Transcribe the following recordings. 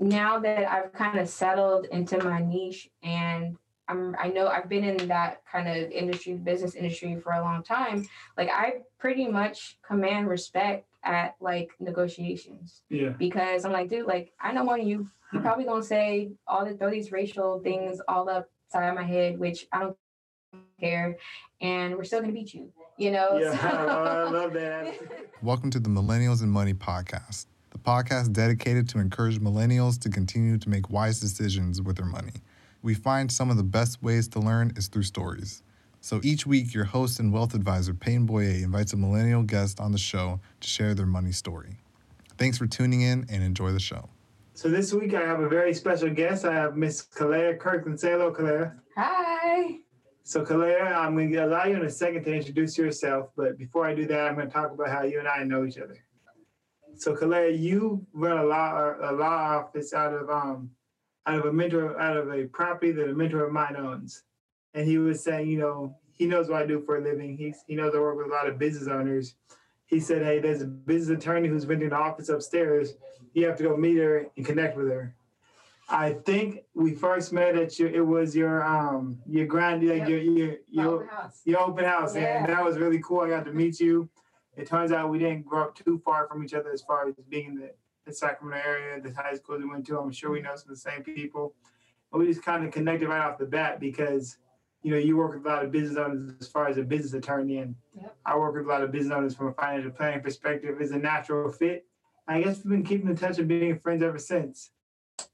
now that I've kind of settled into my niche and I'm, I know I've been in that kind of industry, business industry for a long time. Like I pretty much command respect at like negotiations. Yeah. Because I'm like, dude, like I know more than you. You're hmm. probably gonna say all the throw these racial things all up side of my head, which I don't care, and we're still gonna beat you. You know. Yeah, So- I love that. Welcome to the Millennials and Money podcast, the podcast dedicated to encourage millennials to continue to make wise decisions with their money. We find some of the best ways to learn is through stories. So each week, your host and wealth advisor, Payton Boyer, invites a millennial guest on the show to share their money story. Thanks for tuning in and enjoy the show. So this week I have a very special guest. I have Miss Kalea Kirkland. Say hello, Kalea. Hi. So Kalea, I'm going to allow you in a second to introduce yourself, but before I do that, I'm going to talk about how you and I know each other. So Kalea, you run a law a law office out of um out of a mentor out of a property that a mentor of mine owns, and he was saying, you know, he knows what I do for a living. He's he knows I work with a lot of business owners. He said, hey, there's a business attorney who's renting an office upstairs. You have to go meet her and connect with her. I think we first met at your it was your um your grand like Yep. your your your Open house. your open house Yeah. and that was really cool. I got to meet you. It turns out we didn't grow up too far from each other as far as being in the, the Sacramento area, the high school we went to. I'm sure we mm-hmm. know some of the same people. But we just kind of connected right off the bat because you know you work with a lot of business owners as far as a business attorney and Yep. I work with a lot of business owners from a financial planning perspective. It's a natural fit. I guess we've been keeping in touch and being friends ever since.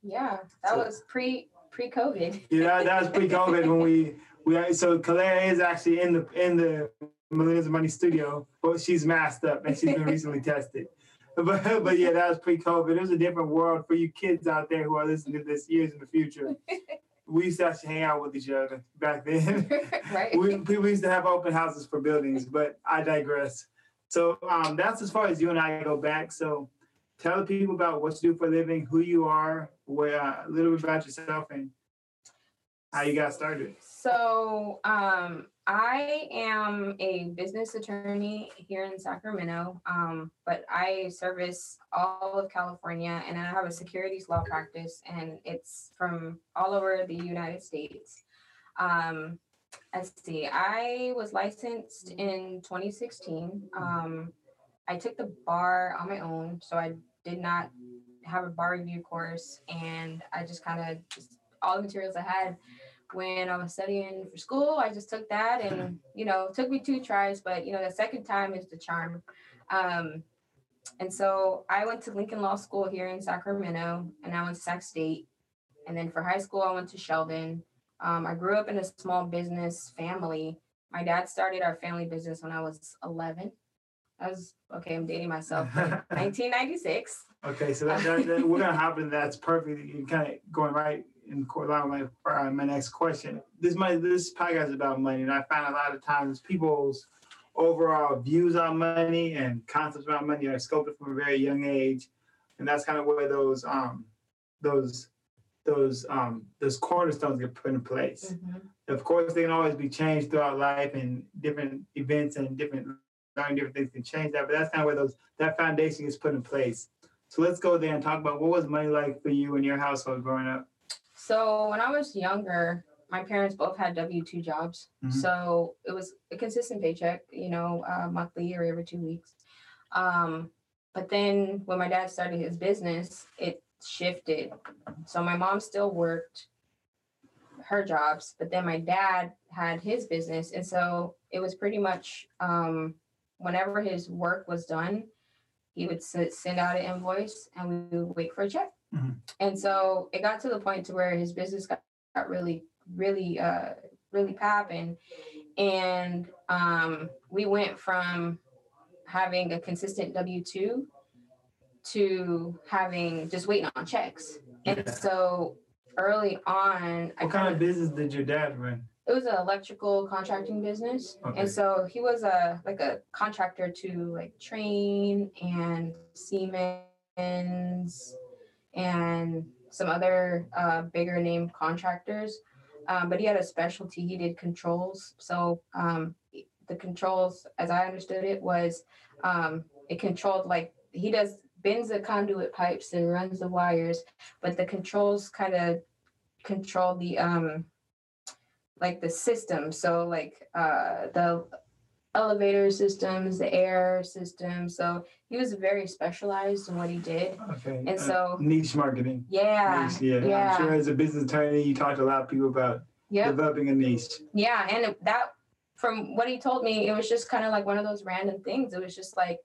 Yeah, that So- was pre pre COVID. Yeah, that, was pre-COVID when we we so Kalea is actually in the in the Millennials and Money studio, but she's masked up and she's been recently tested. But but yeah, that was pre-COVID. It was a different world for you kids out there who are listening to this years in the future. We used to actually hang out with each other back then. right. we people used to have open houses for buildings, but I digress. So um, that's as far as you and I go back. So tell people about what you do for a living, who you are, where uh, a little bit about yourself, and how you got started. So, um, I am a business attorney here in Sacramento, um, but I service all of California and I have a securities law practice, and it's from all over the United States. Um, let's see, I was licensed in 2016. Um, I took the bar on my own, so I did not have a bar review course, and I just kind of all the materials I had when I was studying for school. I just took that and, you know, took me two tries, but, you know, the second time is the charm. Um, and so I went to Lincoln Law School here in Sacramento and I went to Sac State. And then for high school, I went to Sheldon. Um, I grew up in a small business family. My dad started our family business when I was 11. I was, okay, I'm dating myself, 1996. Okay, so that, that, that- we're gonna hop in. That's perfect. You're kind of going right in core line with my uh, my next question. This my this podcast is about money, and I find a lot of times people's overall views on money and concepts about money are sculpted from a very young age, and that's kind of where those um those those um those cornerstones get put in place. Of course, they can always be changed throughout life, and different events and different learning different things can change that. But that's kind of where those that foundation gets put in place. So let's go there and talk about what was money like for you and your household growing up. So when I was younger, my parents both had W two jobs, Mhm. so it was a consistent paycheck, you know, uh, monthly or every two weeks. Um, but then when my dad started his business, it shifted. So my mom still worked her jobs, but then my dad had his business, and so it was pretty much um, whenever his work was done, he would send out an invoice, and we would wait for a check. And so it got to the point to where his business got, got really, really, uh, really popping. And um, we went from having a consistent W 2 to having just waiting on checks. And Yeah. so early on, What kind of business did your dad run? it was an electrical contracting business Okay. and so he was a like a contractor to like Trane and Siemens and some other uh, bigger name contractors. Um, but he had a specialty. He did controls. So um, the controls as i understood it was um, it controlled like he does bends the conduit pipes and runs the wires, but the controls kind of control the um like the system. So like uh the elevator systems, the air system. So he was very specialized in what he did. Okay. And uh, so- niche marketing. Yeah. Niche, yeah. yeah. I'm sure as a business attorney, you talked to a lot of people about Yep. developing a niche. Yeah, and that from what he told me, it was just kind of like one of those random things. It was just like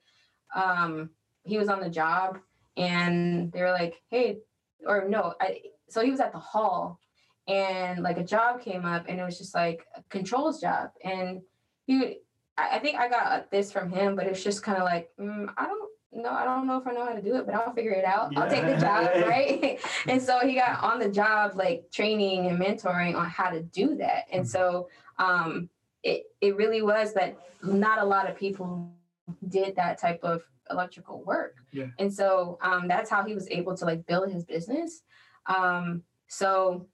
um he was on the job and they were like, "Hey," or no, I so he was at the hall and like a job came up and it was just like a controls job and he I I think I got this from him, but it's just kind of like, mm, I don't know, I don't know if I know how to do it, but I'll figure it out. I'll take the job, right? and so he got on the job like training and mentoring on how to do that. And so um it it really was that not a lot of people did that type of electrical work. Yeah. And so um that's how he was able to like build his business. Um so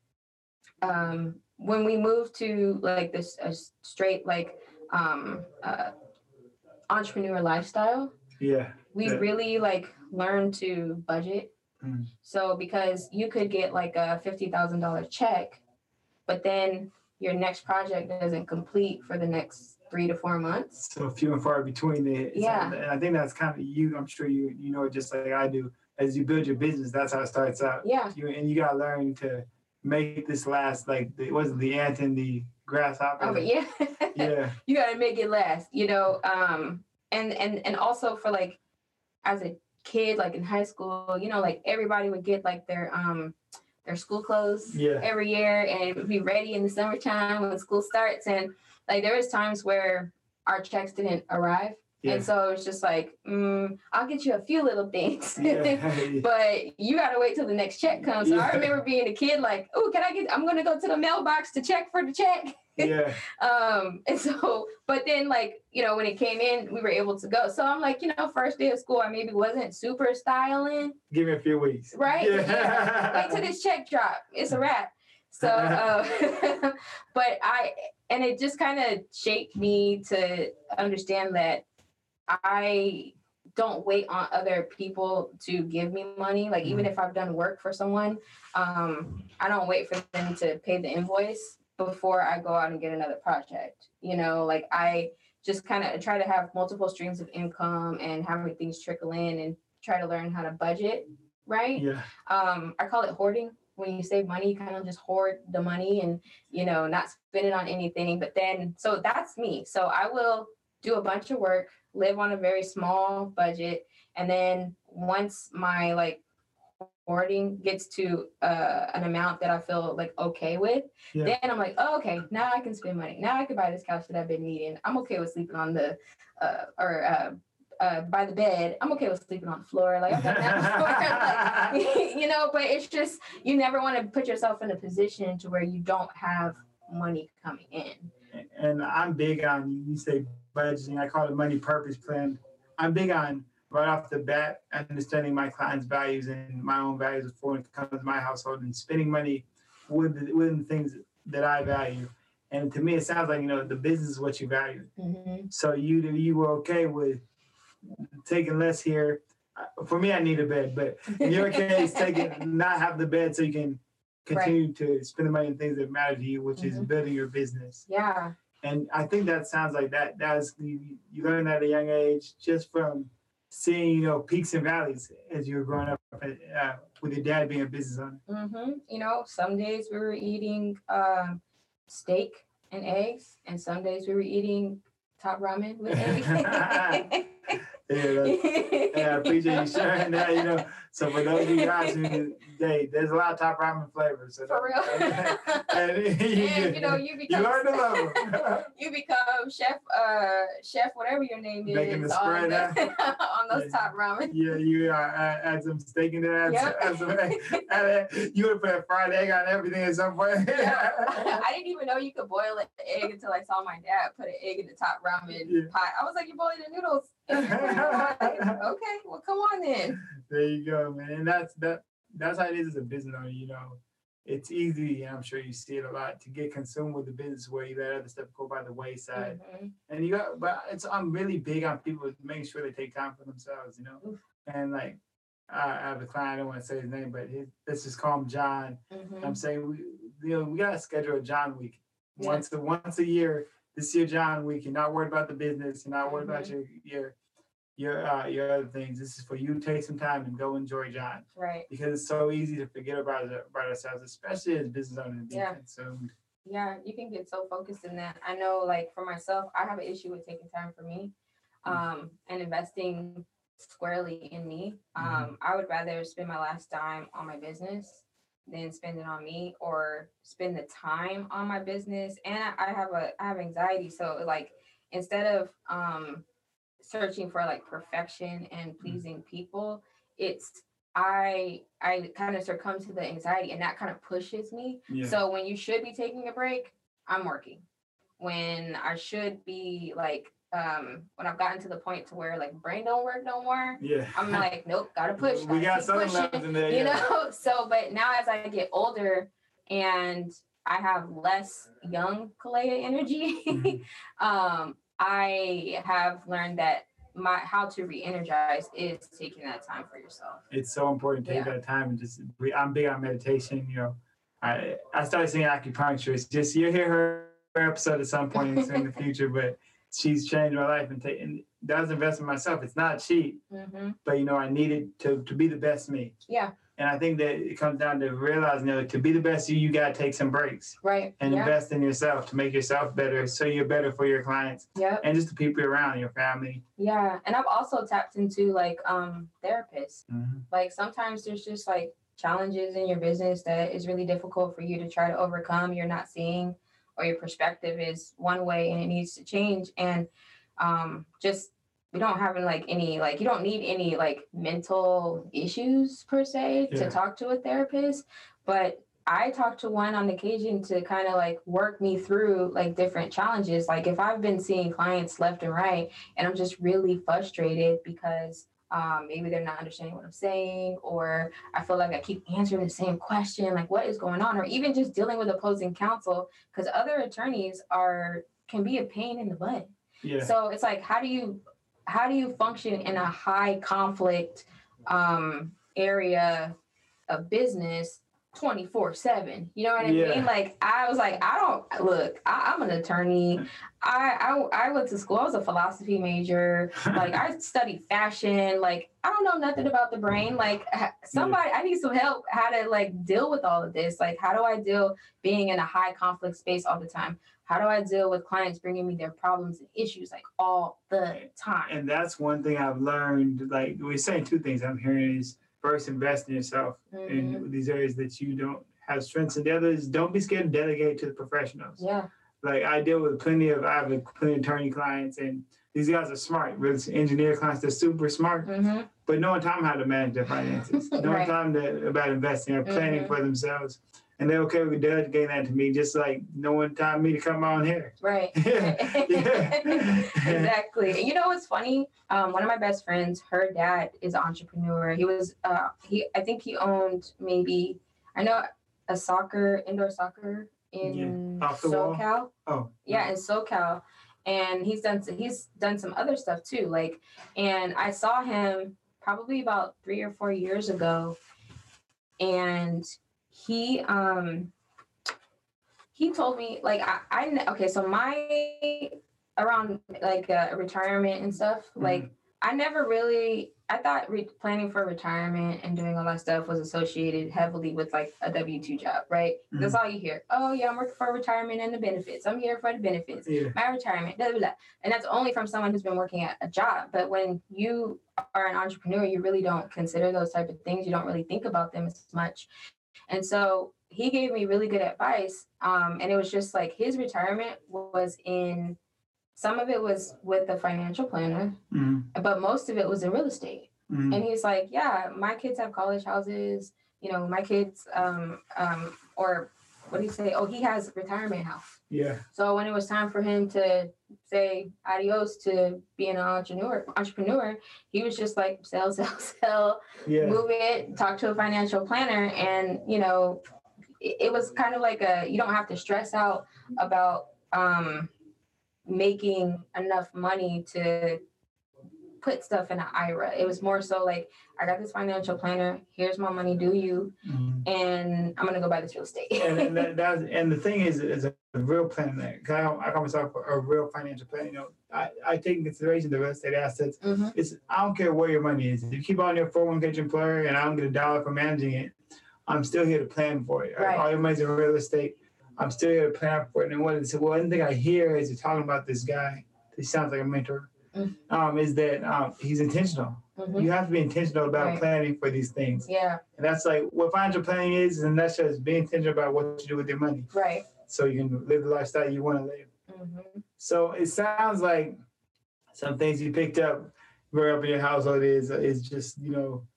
um when we moved to like this a straight like um uh entrepreneur lifestyle, Yeah. we Yeah. really like learn to budget. Mm. So because you could get like a fifty thousand dollar check, but then your next project doesn't complete for the next three to four months. So few and far between the Yeah. and I think that's kind of you. I'm sure you you know it just like I do. As you build your business, that's how it starts out. Yeah, You and you gotta learn to make this last. Like it wasn't the ant and the grasshopper. oh, but yeah, yeah. you got to make it last. You know, um, and and and also for like as a kid, like in high school, you know, like everybody would get like their um their school clothes Yeah. every year and be ready in the summertime when school starts and like there was times where our checks didn't arrive Yeah. and so it was just like mm, i'll get you a few little things yeah. but you gotta wait till the next check comes so Yeah. i remember being a kid like oh can i get i'm gonna go to the mailbox to check for the check yeah. um and so but then like you know when it came in we were able to go so i'm like you know first day of school i maybe wasn't super styling Give me a few weeks. Right? Yeah. wait till this check drop. It's a wrap. So, uh, but I, and it just kind of shaped me to understand that I don't wait on other people to give me money. Like, even if I've done work for someone, um, I don't wait for them to pay the invoice before I go out and get another project. You know, like I just kind of try to have multiple streams of income and having things trickle in and try to learn how to budget right Yeah. um i call it hoarding when you save money you kind of just hoard the money and you know not spend it on anything but then so that's me so i will do a bunch of work live on a very small budget and then once my like hoarding gets to uh, an amount that i feel like okay with Yeah. then i'm like oh, okay now i can spend money now i can buy this couch that i've been needing i'm okay with sleeping on the uh, or uh, uh, by the bed. I'm okay with sleeping on the floor. Like I've done that before. Like, you know, but it's just you never want to put yourself in a position to where you don't have money coming in. and I'm big on you say budgeting. I call it money purpose plan. I'm big on right off the bat understanding my clients' values and my own values before it comes to my household and spending money with the, with the things that I value. And to me, it sounds like you know the business is what you value. Mm-hmm. So you you were okay with taking less here. For me, I need a bed, but in your case, taking not have the bed so you can continue to spend the money on things that matter to you, which is Mhm. building your business. Yeah. And I think that sounds like that. That's you, you learn at a young age just from seeing you know peaks and valleys as you were growing up uh, with your dad being a business owner. Mm-hmm. You know, some days we were eating um, steak and eggs, and some days we were eating top ramen with eggs. Yeah, yeah, I appreciate you sharing that. You know, so for those of you guys who, hey, there's a lot of top ramen flavors. So For real. and and you know, you become you learn to love them. you become chef, uh, chef, whatever your name is, Making the on, spread, the- on those Yeah. top ramen. yeah, you uh, add, add some steak in there. Add, Yep. add some, add, you would put a fried egg on everything at some point. Yeah. I didn't even know you could boil an egg until I saw my dad put an egg in the top ramen Yeah. pot. I was like, "You're boiling the noodles." okay, well, come on then. There you go, man. And that's that. That's how it is as a business owner. You know, it's easy, and I'm sure you see it a lot, to get consumed with the business where you let other stuff go by the wayside. Mhm. And you got, but it's I'm really big on people making sure they take time for themselves. You know, Oof. and like I have a client. I don't want to say his name, but he, let's just call him John. Mhm. I'm saying we, you know, we gotta schedule a John week Yeah. once a once a year. This year, John week. You're not worried about the business. You're not worried about Mhm. your your your uh, your other things. This is for you. Take some time and go enjoy John Right. because it's so easy to forget about about ourselves, especially as business owners. Yeah. consumed. Yeah, you can get so focused in that. I know, like for myself, I have an issue with taking time for me, um, and investing squarely in me. Mhm. Um, I would rather spend my last dime on my business than spend it on me, or spend the time on my business. And I, I have a I have anxiety, so like instead of um, searching for like perfection and pleasing people, it's I I kind of succumb to the anxiety, and that kind of pushes me Yeah. so when you should be taking a break, I'm working. When I should be like, um, when I've gotten to the point to where like brain don't work no more, yeah. I'm like, nope, gotta push. we got keep some pushing, levels in there. you yeah. know. So, but now as I get older and I have less young Kalea energy, Mhm. um, I have learned that my how to re-energize is taking that time for yourself. it's so important to take Yeah. that time and just I'm big on meditation, you know. I I started seeing acupuncture. It's just you'll hear her episode at some point in the future, but she's changed my life and taking that was invest in myself. It's not cheap, hmm but you know, I needed to to be the best me. Yeah. And I think that it comes down to realizing that to be the best you, you gotta take some breaks Right. and yeah. invest in yourself to make yourself better so you're better for your clients Yep. and just the people around your family. Yeah, and I've also tapped into like um therapists. Mhm. Like sometimes there's just like challenges in your business that is really difficult for you to try to overcome. You're not seeing or your perspective is one way and it needs to change. And um just we don't have like any like you don't need any like mental issues per se Yeah. to talk to a therapist, but I talk to one on occasion to kind of like work me through like different challenges. Like if I've been seeing clients left and right and I'm just really frustrated because um, maybe they're not understanding what I'm saying, or I feel like I keep answering the same question, like what is going on, or even just dealing with opposing counsel, because other attorneys are can be a pain in the butt. Yeah. So it's like, how do you how do you function in a high conflict um, area of business 24 7 you know what i Yeah. mean like i was like i don't look I, i'm an attorney. I, I i went to school i was a philosophy major. Like i studied fashion. Like i don't know nothing about the brain. Like somebody i need some help how to like deal with all of this. Like how do i deal being in a high conflict space all the time? How do i deal with clients bringing me their problems and issues like all the time? and that's one thing I've learned. Like we're saying two things I'm hearing is first invest in yourself Mhm. in these areas that you don't have strengths in. The other is don't be scared to delegate to the professionals. yeah Like I deal with plenty of I have a plenty of attorney clients and these guys are smart. Really engineer clients, they're super smart, hmm but knowing time how to manage their finances. knowing Right. time to, about investing or planning Mhm. for themselves. And they're okay with delegating that to me, just like no one time me to come on here. Right. Yeah, yeah. exactly. And you know what's funny? Um, one of my best friends, her dad is an entrepreneur. He was uh he I think he owned maybe I know a soccer indoor soccer in Yeah, the wall. SoCal. Oh. Yeah, in SoCal. And he's done he's done some other stuff too. Like and I saw him probably about three or four years ago. And he um he told me like I, I okay so my around like uh, retirement and stuff like i never really i thought re- planning for retirement and doing all that stuff was associated heavily with like a w2 job right that's all you hear oh yeah i'm working for retirement and the benefits i'm here for the benefits Yeah. my retirement, blah, blah, blah. And that's only from someone who's been working at a job. But when you are an entrepreneur, you really don't consider those type of things. You don't really think about them as much. And so he gave me really good advice. Um, and it was just like his retirement was in some of it was with a financial planner, Mhm. but most of it was in real estate. Mhm. And he's like, Yeah, my kids have college houses, you know, my kids um um or what do you say? Oh, he has retirement house. Yeah. So when it was time for him to say adios to being an entrepreneur, entrepreneur, he was just like sell, sell, sell, Yeah. move it, talk to a financial planner, and you know, it, it was kind of like a you don't have to stress out about um, making enough money to put stuff in an IRA. It was more so like I got this financial planner. Here's my money. Do you? Mhm. And I'm gonna go buy this real estate. and, and that, that's and the thing is, is a, real plan there. 'Cause I, I call myself a real financial plan. You know, I, I take in consideration the real estate assets. Mhm. It's I don't care where your money is. If you keep on your 401k employer and I don't get a dollar for managing it, I'm still here to plan for it. Right. All your money's in real estate. I'm still here to plan for it. And what is well, one thing I hear is you're talking about this guy. He sounds like a mentor. Mm. Um, is that um, he's intentional. Mhm. You have to be intentional about Right. planning for these things. Yeah. And that's like what financial planning is, and that's just being intentional about what you do with your money Right. so you can live the lifestyle you want to live. hmm So it sounds like some things you picked up growing up in your household is is just you know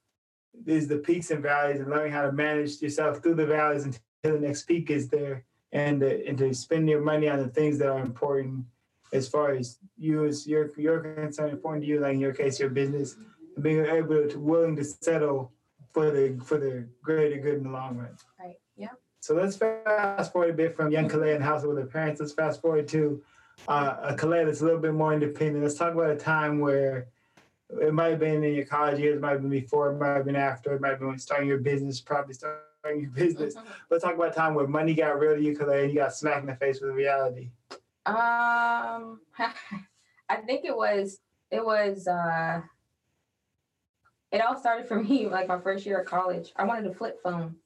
is the peaks and valleys and learning how to manage yourself through the valleys until the next peak is there, and to, and to spend your money on the things that are important as far as you as your your concern important to you, like in your case, your business, being able to willing to settle for the for the greater good in the long run. Right. Yeah. So let's fast forward a bit from young Kalea and household with her parents. Let's fast forward to uh, a Kalea that's a little bit more independent. Let's talk about a time where it might have been in your college years, it might have been before, it might have been after, it might have been when starting your business, probably starting your business. Let's talk about a time where money got real to you, Kalea, and you got smacked in the face with reality. Um, I think it was it was uh it all started for me like my first year of college. I wanted a flip phone.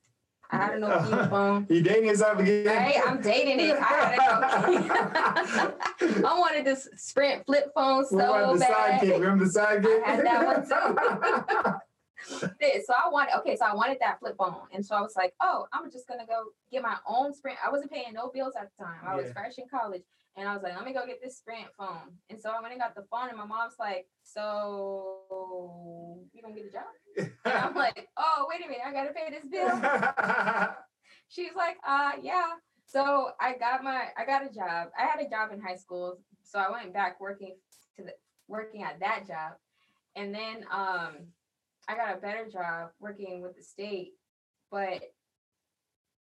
I had a Nokia phone. You dating yourself again? Hey, I'm dating it. I had a Nokia. I wanted this Sprint flip phone so the sidekick? bad. Remember the sidekick? I had that one So I wanted okay, so I wanted that flip phone. And so I was like, oh, I'm just gonna go get my own Sprint. I wasn't paying no bills at the time. I was fresh in college. And I was like, let me go get this Sprint phone. And so I went and got the phone, and my mom's like, so you gonna get a job? And I'm like, oh, wait a minute, I gotta pay this bill. She's like, uh, yeah. So I got my, I got a job. I had a job in high school, so I went back working to the working at that job, and then um, I got a better job working with the state, but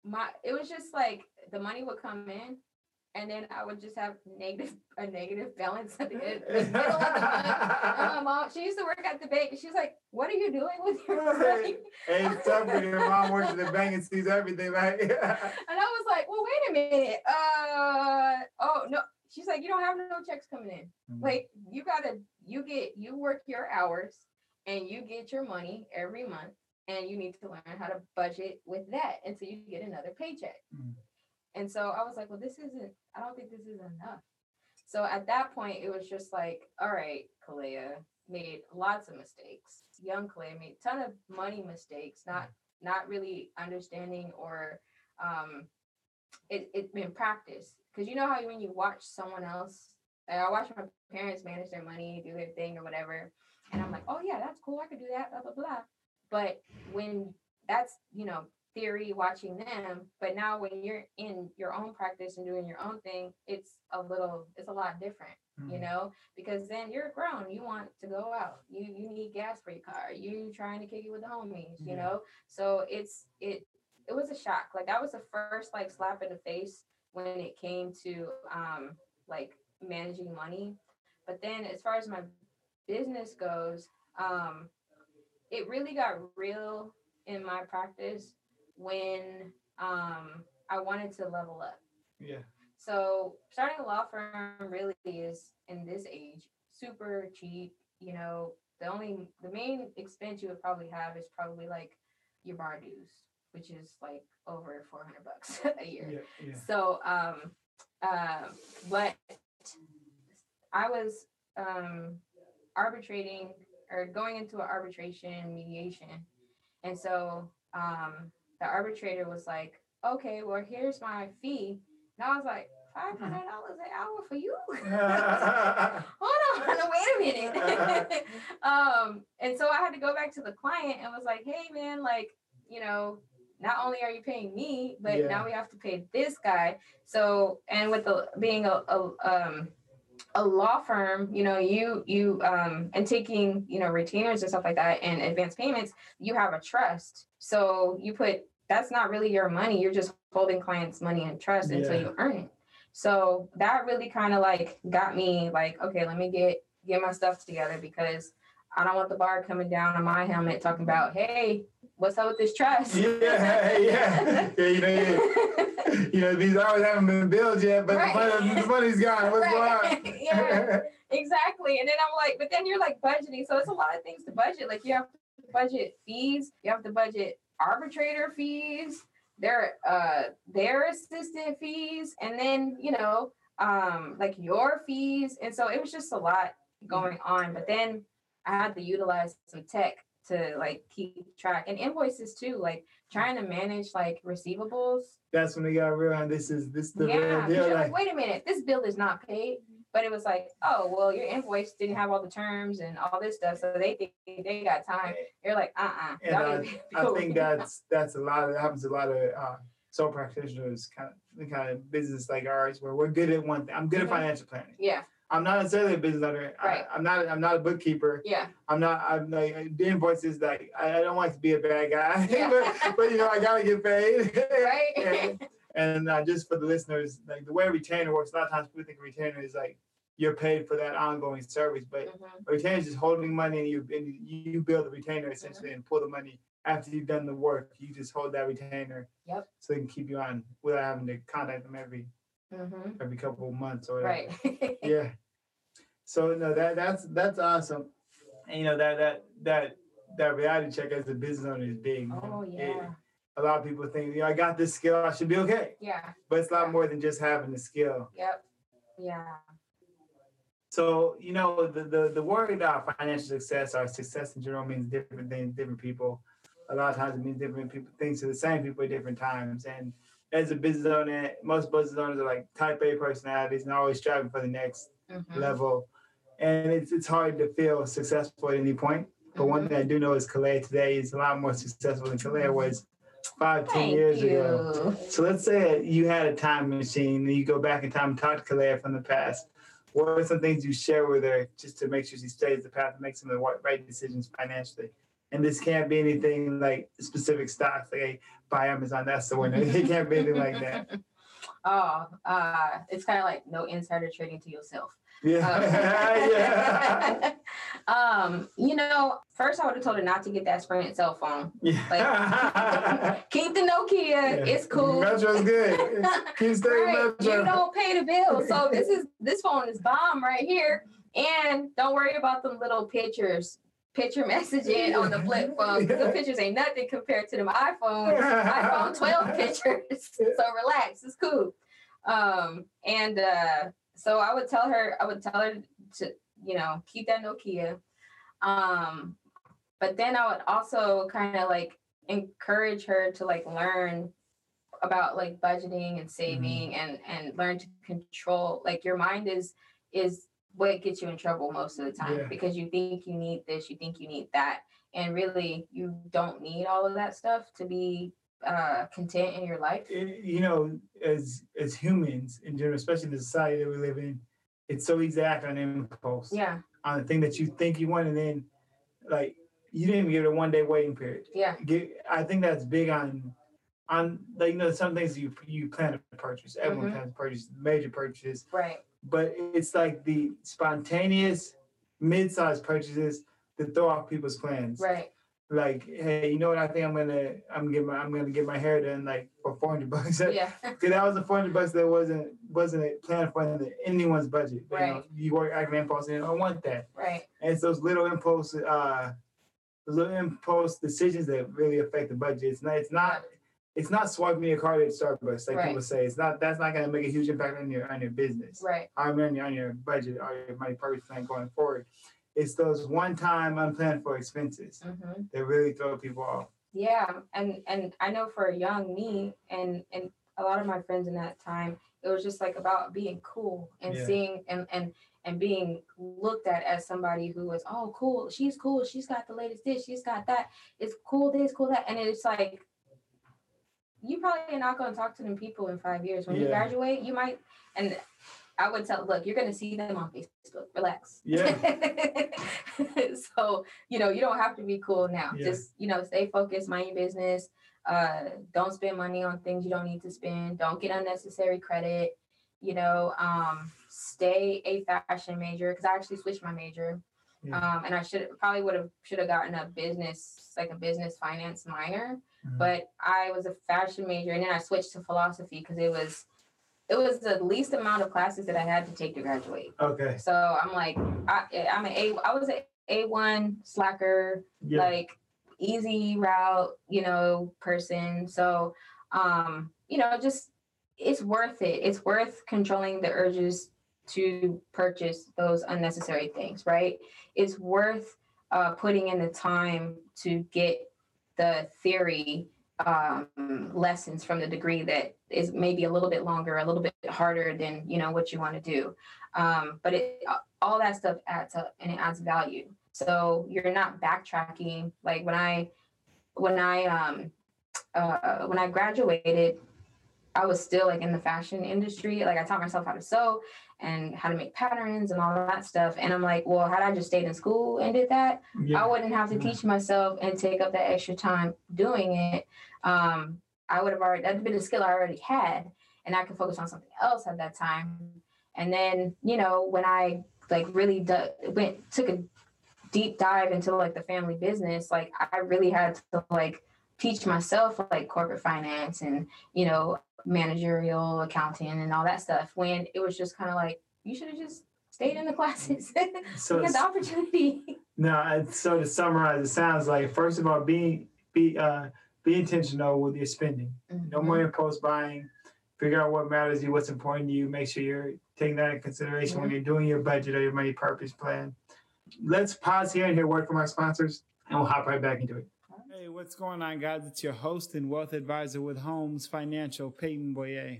my it was just like the money would come in, and then I would just have negative a negative balance at the end, the middle of the month. And my mom, she used to work at the bank, she's like, "What are you doing with your money?" Hey, it's tough when your mom works at the bank and sees everything. Like, And I was like, well, wait a minute. Uh oh no. She's like, you don't have no checks coming in. Mhm. Like you gotta you get you work your hours and you get your money every month and you need to learn how to budget with that until you get another paycheck. Mhm. And so I was like, well, this isn't, I don't think this is enough. So at that point, it was just like, all right, Kalea made lots of mistakes. Young Kalea made a ton of money mistakes, not not really understanding or um it, it in practice. Because you know how when you watch someone else, like I watch my parents manage their money, do their thing or whatever, and I'm like, oh yeah, that's cool, I could do that, blah blah blah. But when that's you know theory watching them but now when you're in your own practice and doing your own thing it's a little it's a lot different you Mhm. know? Because then you're grown you want to go out you you need gas for your car you trying to kick it with the homies you know? So it's it it was a shock like that was the first like slap in the face when it came to um like managing money. But then as far as my business goes um it really got real in my practice when um I wanted to level up. yeah. So starting a law firm really is in this age super cheap. You know, the only the main expense you would probably have is probably like your bar dues, which is like over four hundred bucks a year. Yeah, yeah. So, um, uh, but I was um, arbitrating or going into an arbitration mediation. And so um, the arbitrator was like, okay, well, here's my fee. And I was like, $500 an hour for you? Hold on, wait a minute. um, and so I had to go back to the client and was like, hey, man, like, you know, not only are you paying me, but Yeah. now we have to pay this guy. So, and with the being a, a um a law firm, you know, you you um and taking, you know, retainers and stuff like that and advance payments, you have a trust. So you put that's not really your money. You're just holding clients' money in trust until you earn it. So that really kind of like got me like, okay, let me get get my stuff together because I don't want the bar coming down on my helmet talking about, hey, what's up with this trust? Yeah, yeah, yeah. You know, yeah. you know, these hours haven't been billed yet, but Right. the, money, the money's gone. What's Right. going on? yeah, exactly. And then I'm like, but then you're like budgeting. So it's a lot of things to budget. Like you have to budget fees, you have to budget arbitrator fees, their uh their assistant fees, and then you know, um, like your fees. And so it was just a lot going on. But then I had to utilize some tech to like keep track and invoices too, like trying to manage like receivables That's when we got real. And This is this the yeah, real deal. Like, wait a minute, this bill is not paid. But it was like, oh, well, your invoice didn't have all the terms and all this stuff, so they think they got time. You're like, uh-uh. And y'all I, I think that's that's a lot. Of, that happens to a lot of uh, sole practitioners, kind of the kind of business like ours, where we're good at one thing. I'm good Mhm. at financial planning. yeah, I'm not necessarily a business owner. Right. I, I'm not. I'm not a bookkeeper. yeah, I'm not. I'm like the invoices. Like I, I don't like to be a bad guy, Yeah. but, but you know I gotta get paid. right. and and uh, just for the listeners, like the way a retainer works, a lot of times people think a retainer is like you're paid for that ongoing service, but Mhm. a retainer is just holding money and you and you build the retainer essentially and pull the money after you've done the work. You just hold that retainer. Yep. So they can keep you on without having to contact them every Mhm. every couple of months or whatever. Right. Yeah. So no, that that's that's awesome. And you know that that that that reality check as a business owner is big. oh It- yeah. a lot of people think, you know, I got this skill, I should be okay. Yeah. But it's a lot more than just having the skill. Yep. Yeah. So, you know, the the, the word about financial success or success in general means different things, different people. A lot of times it means different people things to the same people at different times. And as a business owner, most business owners are like type A personalities and always striving for the next Mhm. level. And it's it's hard to feel successful at any point. But one Mhm. thing I do know is Kalea today is a lot more successful than Kalea was five, ten Thank years you. ago. So let's say you had a time machine and you go back in time and talk to Kalea from the past. What are some things you share with her just to make sure she stays the path and makes some of the right decisions financially? And this can't be anything like specific stocks, like hey, buy Amazon, that's the winner. It can't be anything like that. Oh, uh, it's kind of like no insider trading to yourself. Yeah. yeah. um, you know, first I would have told her not to get that Sprint cell phone. Yeah. Keep the Nokia. Yeah. It's cool. Metro's good. Keep staying right. Metro. You don't pay the bill. So this is this phone is bomb right here. And don't worry about them little pictures, picture messaging on the flip phone. The pictures ain't nothing compared to them iPhones. iPhone 12 pictures. So relax, it's cool. Um, and uh, so I would tell her, I would tell her to, you know, keep that Nokia. Um, but then I would also kind of like encourage her to like learn about like budgeting and saving and and learn to control like your mind is is what gets you in trouble most of the time Yeah. because you think you need this you think you need that and really you don't need all of that stuff to be uh content in your life it- you know, as as humans in general, especially in the society that we live in, it's so easy to act on impulse yeah on the thing that you think you want, and then like you didn't even give it a one day waiting period. yeah Get, I think that's big on on like you know some things you you plan to purchase. Everyone Mhm. plans to purchase major purchases, right but it's like the spontaneous mid-sized purchases that throw off people's plans. right Like, hey, you know what? I think I'm gonna I'm gonna get my I'm gonna get my hair done like for four hundred bucks. yeah Because that was the four hundred bucks that wasn't wasn't planned for in anyone's budget. You, know, Right. you work acting impulse and I want that. right And it's those little impulse uh little impulse decisions that really affect the budget. It's not it's not it's not swiping your card at Starbucks, like Right. people say. It's not that's not gonna make a huge impact on your on your business. right I mean on your, on your budget or your money purchase plan going forward. It's those one time unplanned for expenses hmm that really throw people off. yeah and and i know for a young me and and a lot of my friends in that time it was just like about being cool and Yeah. seeing and and and being looked at as somebody who was oh cool she's cool she's got the latest dish she's got that it's cool this cool that and it's like you probably are not going to talk to them people in five years when you graduate you might and i would tell look you're going to see them on facebook relax Yeah. so you know you don't have to be cool now Yeah. just you know stay focused mind your business uh don't spend money on things you don't need to spend don't get unnecessary credit you know um stay a fashion major because i actually switched my major Yeah. Um, and I should probably would have should have gotten a business like a business finance minor, Mhm. but I was a fashion major, and then I switched to philosophy because it was it was the least amount of classes that I had to take to graduate. Okay. So I'm like, I, I'm an A. I was a A one slacker, Yeah. like easy route, you know, person. So, um, you know, just it's worth it. It's worth controlling the urges to purchase those unnecessary things, right? It's worth uh, putting in the time to get the theory um, lessons from the degree that is maybe a little bit longer, a little bit harder than you know what you want to do. Um, but it all that stuff adds up and it adds value. So you're not backtracking. Like when I when I um uh when I graduated, I was still like in the fashion industry. Like I taught myself how to sew and how to make patterns and all that stuff. And I'm like, well, had I just stayed in school and did that, yeah. I wouldn't have to teach myself and take up that extra time doing it. Um, I would have already that'd been a skill I already had, and I could focus on something else at that time. And then, you know, when I like really d- went took a deep dive into like the family business, like I really had to like teach myself like corporate finance and you know managerial accounting and all that stuff. When it was just kind of like you should have just stayed in the classes. So you had the opportunity. No, so to summarize, it sounds like first of all, being be uh be intentional with your spending. No Mhm. more impulse buying. Figure out what matters to you, what's important to you. Make sure you're taking that in consideration when you're doing your budget or your money purpose plan. Let's pause here and hear word from our sponsors, and we'll hop right back into it. Hey, what's going on, guys? It's your host and wealth advisor with Holmes Financial, Payton Boyer.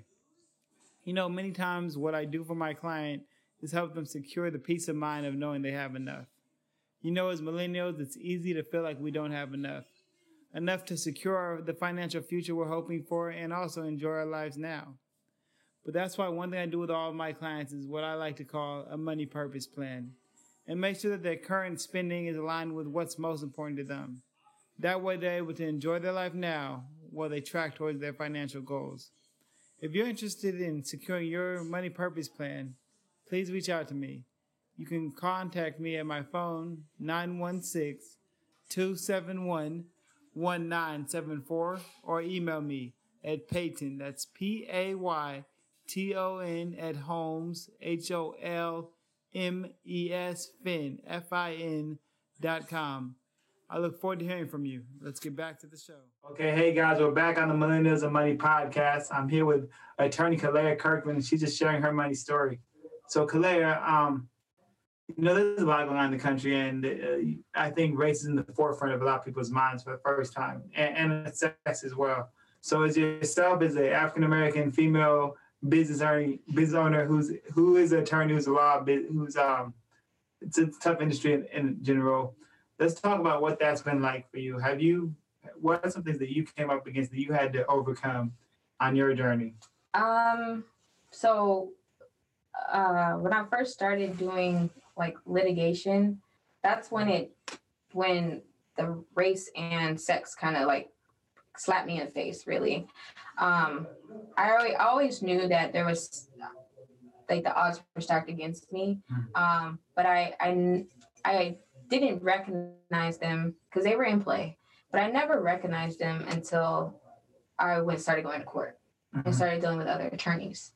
You know, many times what I do for my client is help them secure the peace of mind of knowing they have enough. You know, as millennials, it's easy to feel like we don't have enough. Enough to secure the financial future we're hoping for and also enjoy our lives now. But that's why one thing I do with all of my clients is what I like to call a money purpose plan and make sure that their current spending is aligned with what's most important to them. That way, they're able to enjoy their life now while they track towards their financial goals. If you're interested in securing your money purpose plan, please reach out to me. You can contact me at my phone 916 271 1974 or email me at Payton. That's P A Y T O N at Holmes, H O L M E S Fin, F I N dot com. I look forward to hearing from you. Let's get back to the show. Okay, hey guys, we're back on the Millennials and Money podcast. I'm here with attorney Kalea Kirkman, she's just sharing her money story. So, Kalea, um, you know, there's a lot going on in the country, and uh, I think race is in the forefront of a lot of people's minds for the first time, and, and sex as well. So, as yourself, as an African American female business owner, business owner who's who is an attorney, who's a law, who's um, it's a tough industry in, in general. Let's talk about what that's been like for you. Have you what are some things that you came up against that you had to overcome on your journey? Um, so uh, when I first started doing like litigation, that's when it when the race and sex kind of like slapped me in the face. Really, um, I always, always knew that there was like the odds were stacked against me, um, but I I I didn't recognize them because they were in play, but I never recognized them until I went started going to court and started dealing with other attorneys.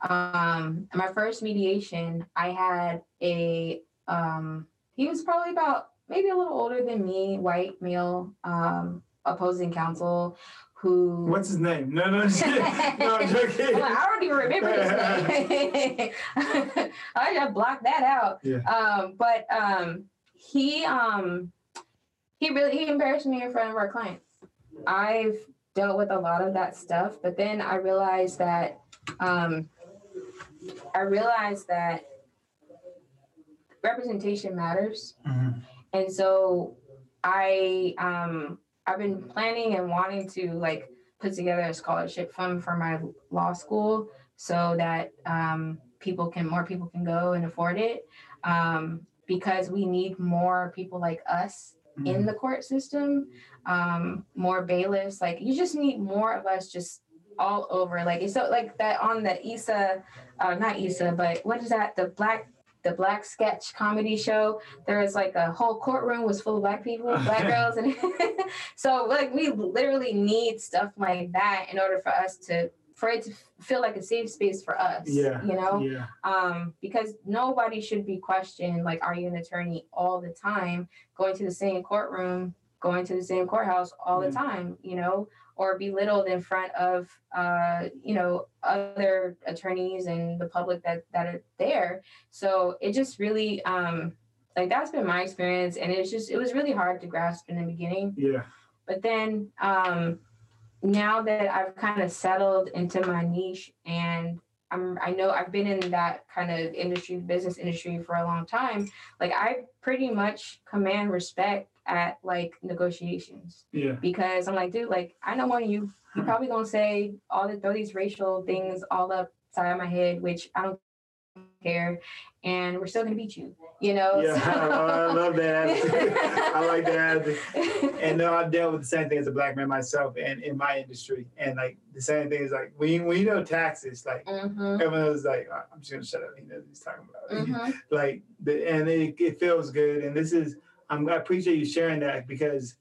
Um, my first mediation, I had a um, he was probably about maybe a little older than me, white male um, opposing counsel who What's his name? No, no, no, I'm joking. Like, I don't even remember his name. I just blocked that out. Yeah. Um, but um, he um, he really he embarrassed me in front of our clients. I've dealt with a lot of that stuff, but then I realized that um, I realized that representation matters. Mhm. And so I um I've been planning and wanting to like put together a scholarship fund for my law school so that um people can more people can go and afford it. Um because we need more people like us in the court system, um, more bailiffs. Like you just need more of us just all over. Like it's so like that on the Issa, uh, not Issa, but what is that? The Black the black sketch comedy show. There was like a whole courtroom was full of black people, black girls, and so like we literally need stuff like that in order for us to for it to feel like a safe space for us. Yeah. You know? Yeah. Um, because nobody should be questioned like, are you an attorney all the time, going to the same courtroom, going to the same courthouse all the time, you know, or belittled in front of uh, you know, other attorneys and the public that that are there. So it just really um like that's been my experience and it's just it was really hard to grasp in the beginning. Yeah. But then um, now that I've kind of settled into my niche and I'm, I know I've been in that kind of industry, business industry for a long time. Like I pretty much command respect at like negotiations Yeah. because I'm like, dude, like I know one of you. You're probably gonna say all the throw these racial things all upside my head, which I don't care, and we're still gonna beat you. You know. Yeah. so- I love that attitude. I like that attitude. And no, I've dealt with the same thing as a black man myself and in my industry. And like the same thing is like when you, when you know taxes, like Mhm, everyone was like, "Uh, I'm just gonna shut up. He knows what he's talking about. mhm. Like the and it, it feels good. And this is I'm I appreciate you sharing that because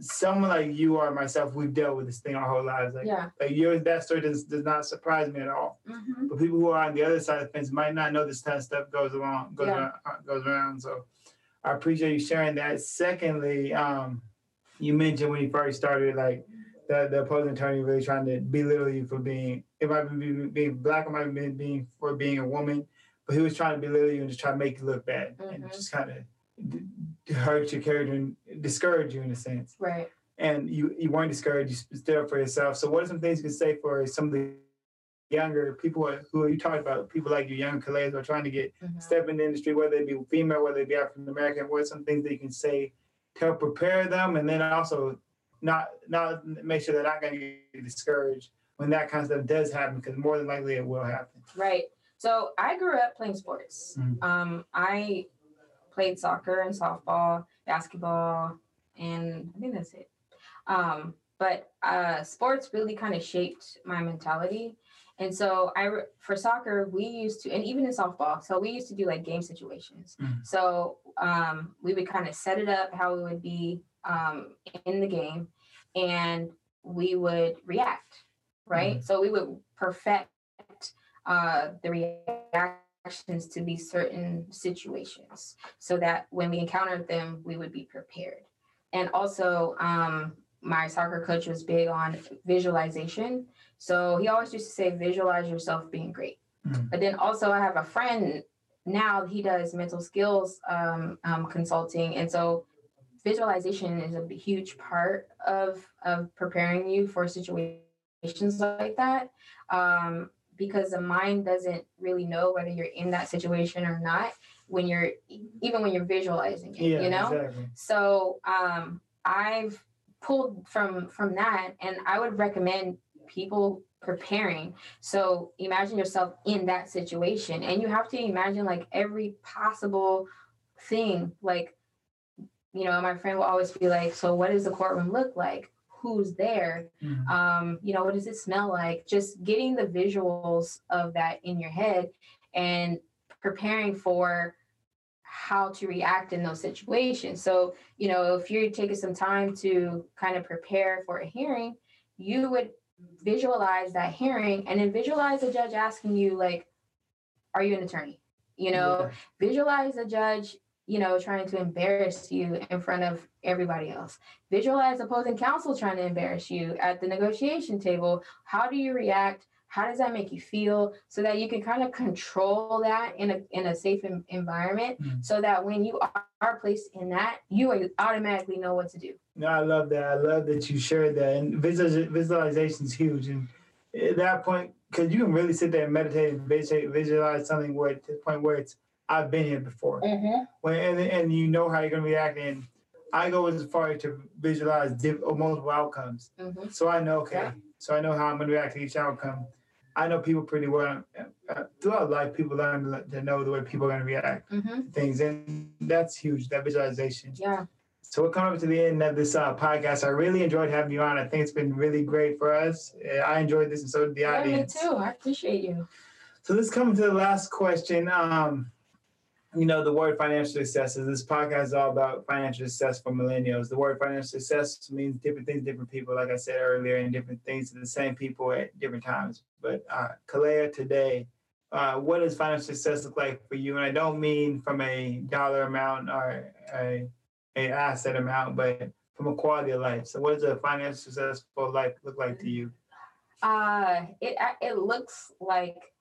someone like you or myself, we've dealt with this thing our whole lives. Like Yeah. like your that story does, does not surprise me at all. mhm. But people who are on the other side of the fence might not know this kind of stuff goes along, goes Yeah. around, uh, goes around. So I appreciate you sharing that. Secondly, um, you mentioned when you first started, like the, the opposing attorney really trying to belittle you for being, it might be being, black, it might be being for being a woman, but he was trying to belittle you and just try to make you look bad and Mhm. just kind of hurt your character and discourage you in a sense Right. and you you weren't discouraged. You stood up for yourself. So, what are some things you can say for some of the younger people who you talked about, people like you, young colleagues who are trying to get Mhm. step in the industry, whether it be female, whether it be African American? What are some things that you can say to help prepare them, and then also not not make sure they're not going to get discouraged when that kind of stuff does happen, because more than likely it will happen. Right. So I grew up playing sports. Mhm. Um, I played soccer and softball, basketball, and I think that's it. Um, but uh, sports really kind of shaped my mentality. And so I, for soccer, we used to, and even in softball, so we used to do like game situations. Mhm. So um, we would kind of set it up how it would be um, in the game, and we would react, right? So we would perfect uh, the reactions to these certain situations so that when we encountered them, we would be prepared. And also, um, my soccer coach was big on visualization. So he always used to say, visualize yourself being great. Mhm. But then also, I have a friend now, he does mental skills um, um, consulting. And so, visualization is a huge part of, of preparing you for situations like that. Um, because the mind doesn't really know whether you're in that situation or not when you're even when you're visualizing it Yeah, you know? exactly. so um i've pulled from from that and i would recommend people preparing. So imagine yourself in that situation and you have to imagine like every possible thing like you know my friend will always be like so what does the courtroom look like who's there Mhm. um, you know, what does it smell like? Just getting the visuals of that in your head and preparing for how to react in those situations. So, you know, if you're taking some time to kind of prepare for a hearing, you would visualize that hearing and then visualize the judge asking you, like, are you an attorney? You know, visualize the judge you know trying to embarrass you in front of everybody else visualize opposing counsel trying to embarrass you at the negotiation table how do you react how does that make you feel so that you can kind of control that in a in a safe en- environment Mhm. so that when you are, are placed in that you automatically know what to do No, I love that. I love that you shared that. And visual, visualization is huge. And at that point, because you can really sit there and meditate and visualize, visualize something where to the point where it's, I've been here before. When and, and you know how you're gonna react. And I go as far as to visualize diff, or multiple outcomes. Mhm. So I know, okay, Yeah. so I know how I'm gonna react to each outcome. I know people pretty well. Uh, throughout life, people learn to, to know the way people are gonna react hmm to things, and that's huge. That visualization. yeah So we're coming up to the end of this uh, podcast. I really enjoyed having you on. I think it's been really great for us. Uh, I enjoyed this, and so did the yeah me audience. too i appreciate you So let's come to the last question. Um, you know, the word financial success is this podcast is all about financial success for millennials. The word financial success means different things, different people, like I said earlier, and different things to the same people at different times. But uh, Kalea, today, uh, what does financial success look like for you? And I don't mean from a dollar amount or a, a asset amount, but from a quality of life. So, what does a financial successful life look like to you? Uh, it it looks like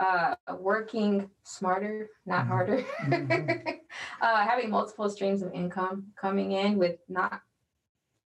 uh, working smarter, not Mhm. harder. Mhm. uh, having multiple streams of income coming in with not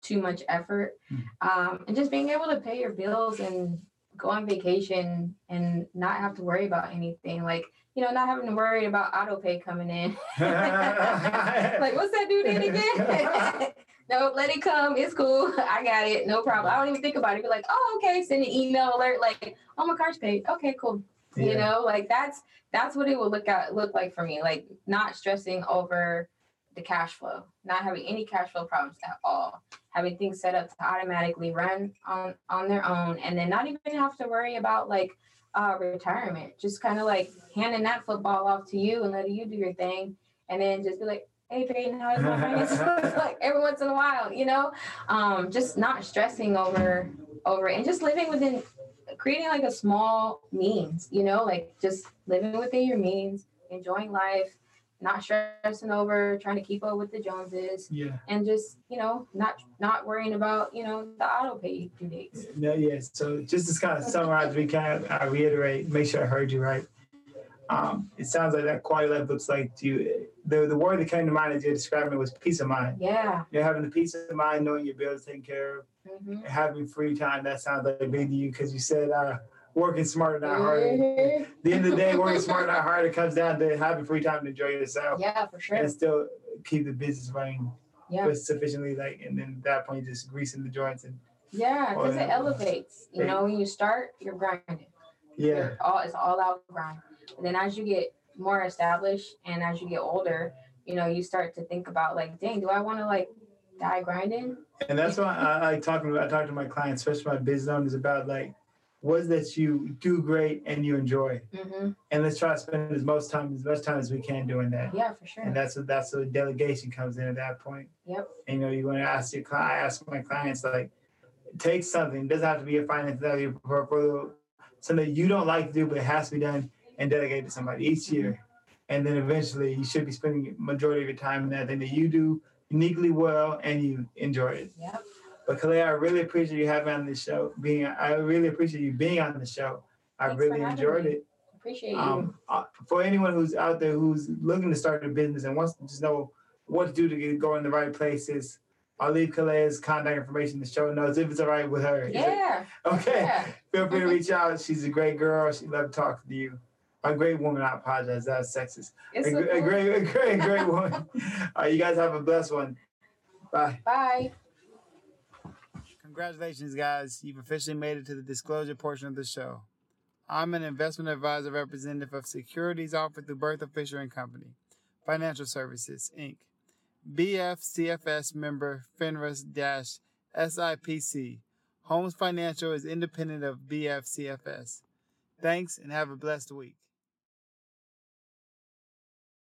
too much effort, Mhm. um, and just being able to pay your bills and go on vacation and not have to worry about anything. Like you know, not having to worry about auto pay coming in. like, what's that due date again? no, let it come. It's cool. I got it. No problem. I don't even think about it. Be like, oh, okay. Send an email alert. Like, oh, my car's paid. Okay, cool. You know, like that's that's what it will look at look like for me. Like not stressing over the cash flow, not having any cash flow problems at all, having things set up to automatically run on on their own, and then not even have to worry about like uh, retirement. Just kind of like handing that football off to you and letting you do your thing, and then just be like, "Hey, Payton, how does my finances look like?" Every once in a while, you know, um, just not stressing over over it and just living within creating like a small means, you know, like just living within your means, enjoying life, not stressing over trying to keep up with the Joneses, Yeah. and just you know not not worrying about you know the auto pay due dates. No, yes. So just to kind of summarize, we kind of I reiterate, make sure I heard you right. Um, it sounds like that quality life looks like to you. The the word that came to mind as you described it was peace of mind. Yeah. You're having the peace of mind, knowing your bills taken care of, hmm having free time. That sounds like big to you because you said uh, working smarter, not harder. At the end of the day, working smarter, not harder comes down to having free time to enjoy yourself Yeah, for sure. and still keep the business running Yeah. with sufficiently like. And then at that point, just greasing the joints and Yeah, because it elevates. You know, when you start, you're grinding. yeah. You're all it's all out grind. And then as you get more established and as you get older, you know, you start to think about like, dang, do I want to like die grinding? And that's why I like talking about I talk to my clients, especially my business owners, about like what is that you do great and you enjoy. hmm And let's try to spend as most time as much time as we can doing that. Yeah, for sure. And that's what that's what delegation comes in at that point. Yep. And, you know, you want to ask your client, I ask my clients like, take something. It doesn't have to be a finance that you prefer, something you don't like to do, but it has to be done and delegate to somebody each year. And then eventually you should be spending majority of your time in that thing that you do uniquely well and you enjoy it. Yep. But Kalea, I really appreciate you having on the show. Being, I really appreciate you being on the show. I Thanks really enjoyed me. it. Appreciate you. Um, uh, for anyone who's out there who's looking to start a business and wants to just know what to do to get go in the right places, I'll leave Kalea's contact information in the show notes if it's all right with her. Yeah. okay. Yeah. Feel free to reach out. She's a great girl. She'd love talking to you. A great woman. I apologize. That's sexist. It's A, so gr- a great, a great, great woman. All right, you guys have a blessed one. Bye. Bye. Congratulations, guys. You've officially made it to the disclosure portion of the show. I'm an investment advisor representative of securities offered through Berthel Fisher and Company, Financial Services, Inc. BFCFS member FINRA SIPC. Holmes Financial is independent of BFCFS. Thanks and have a blessed week.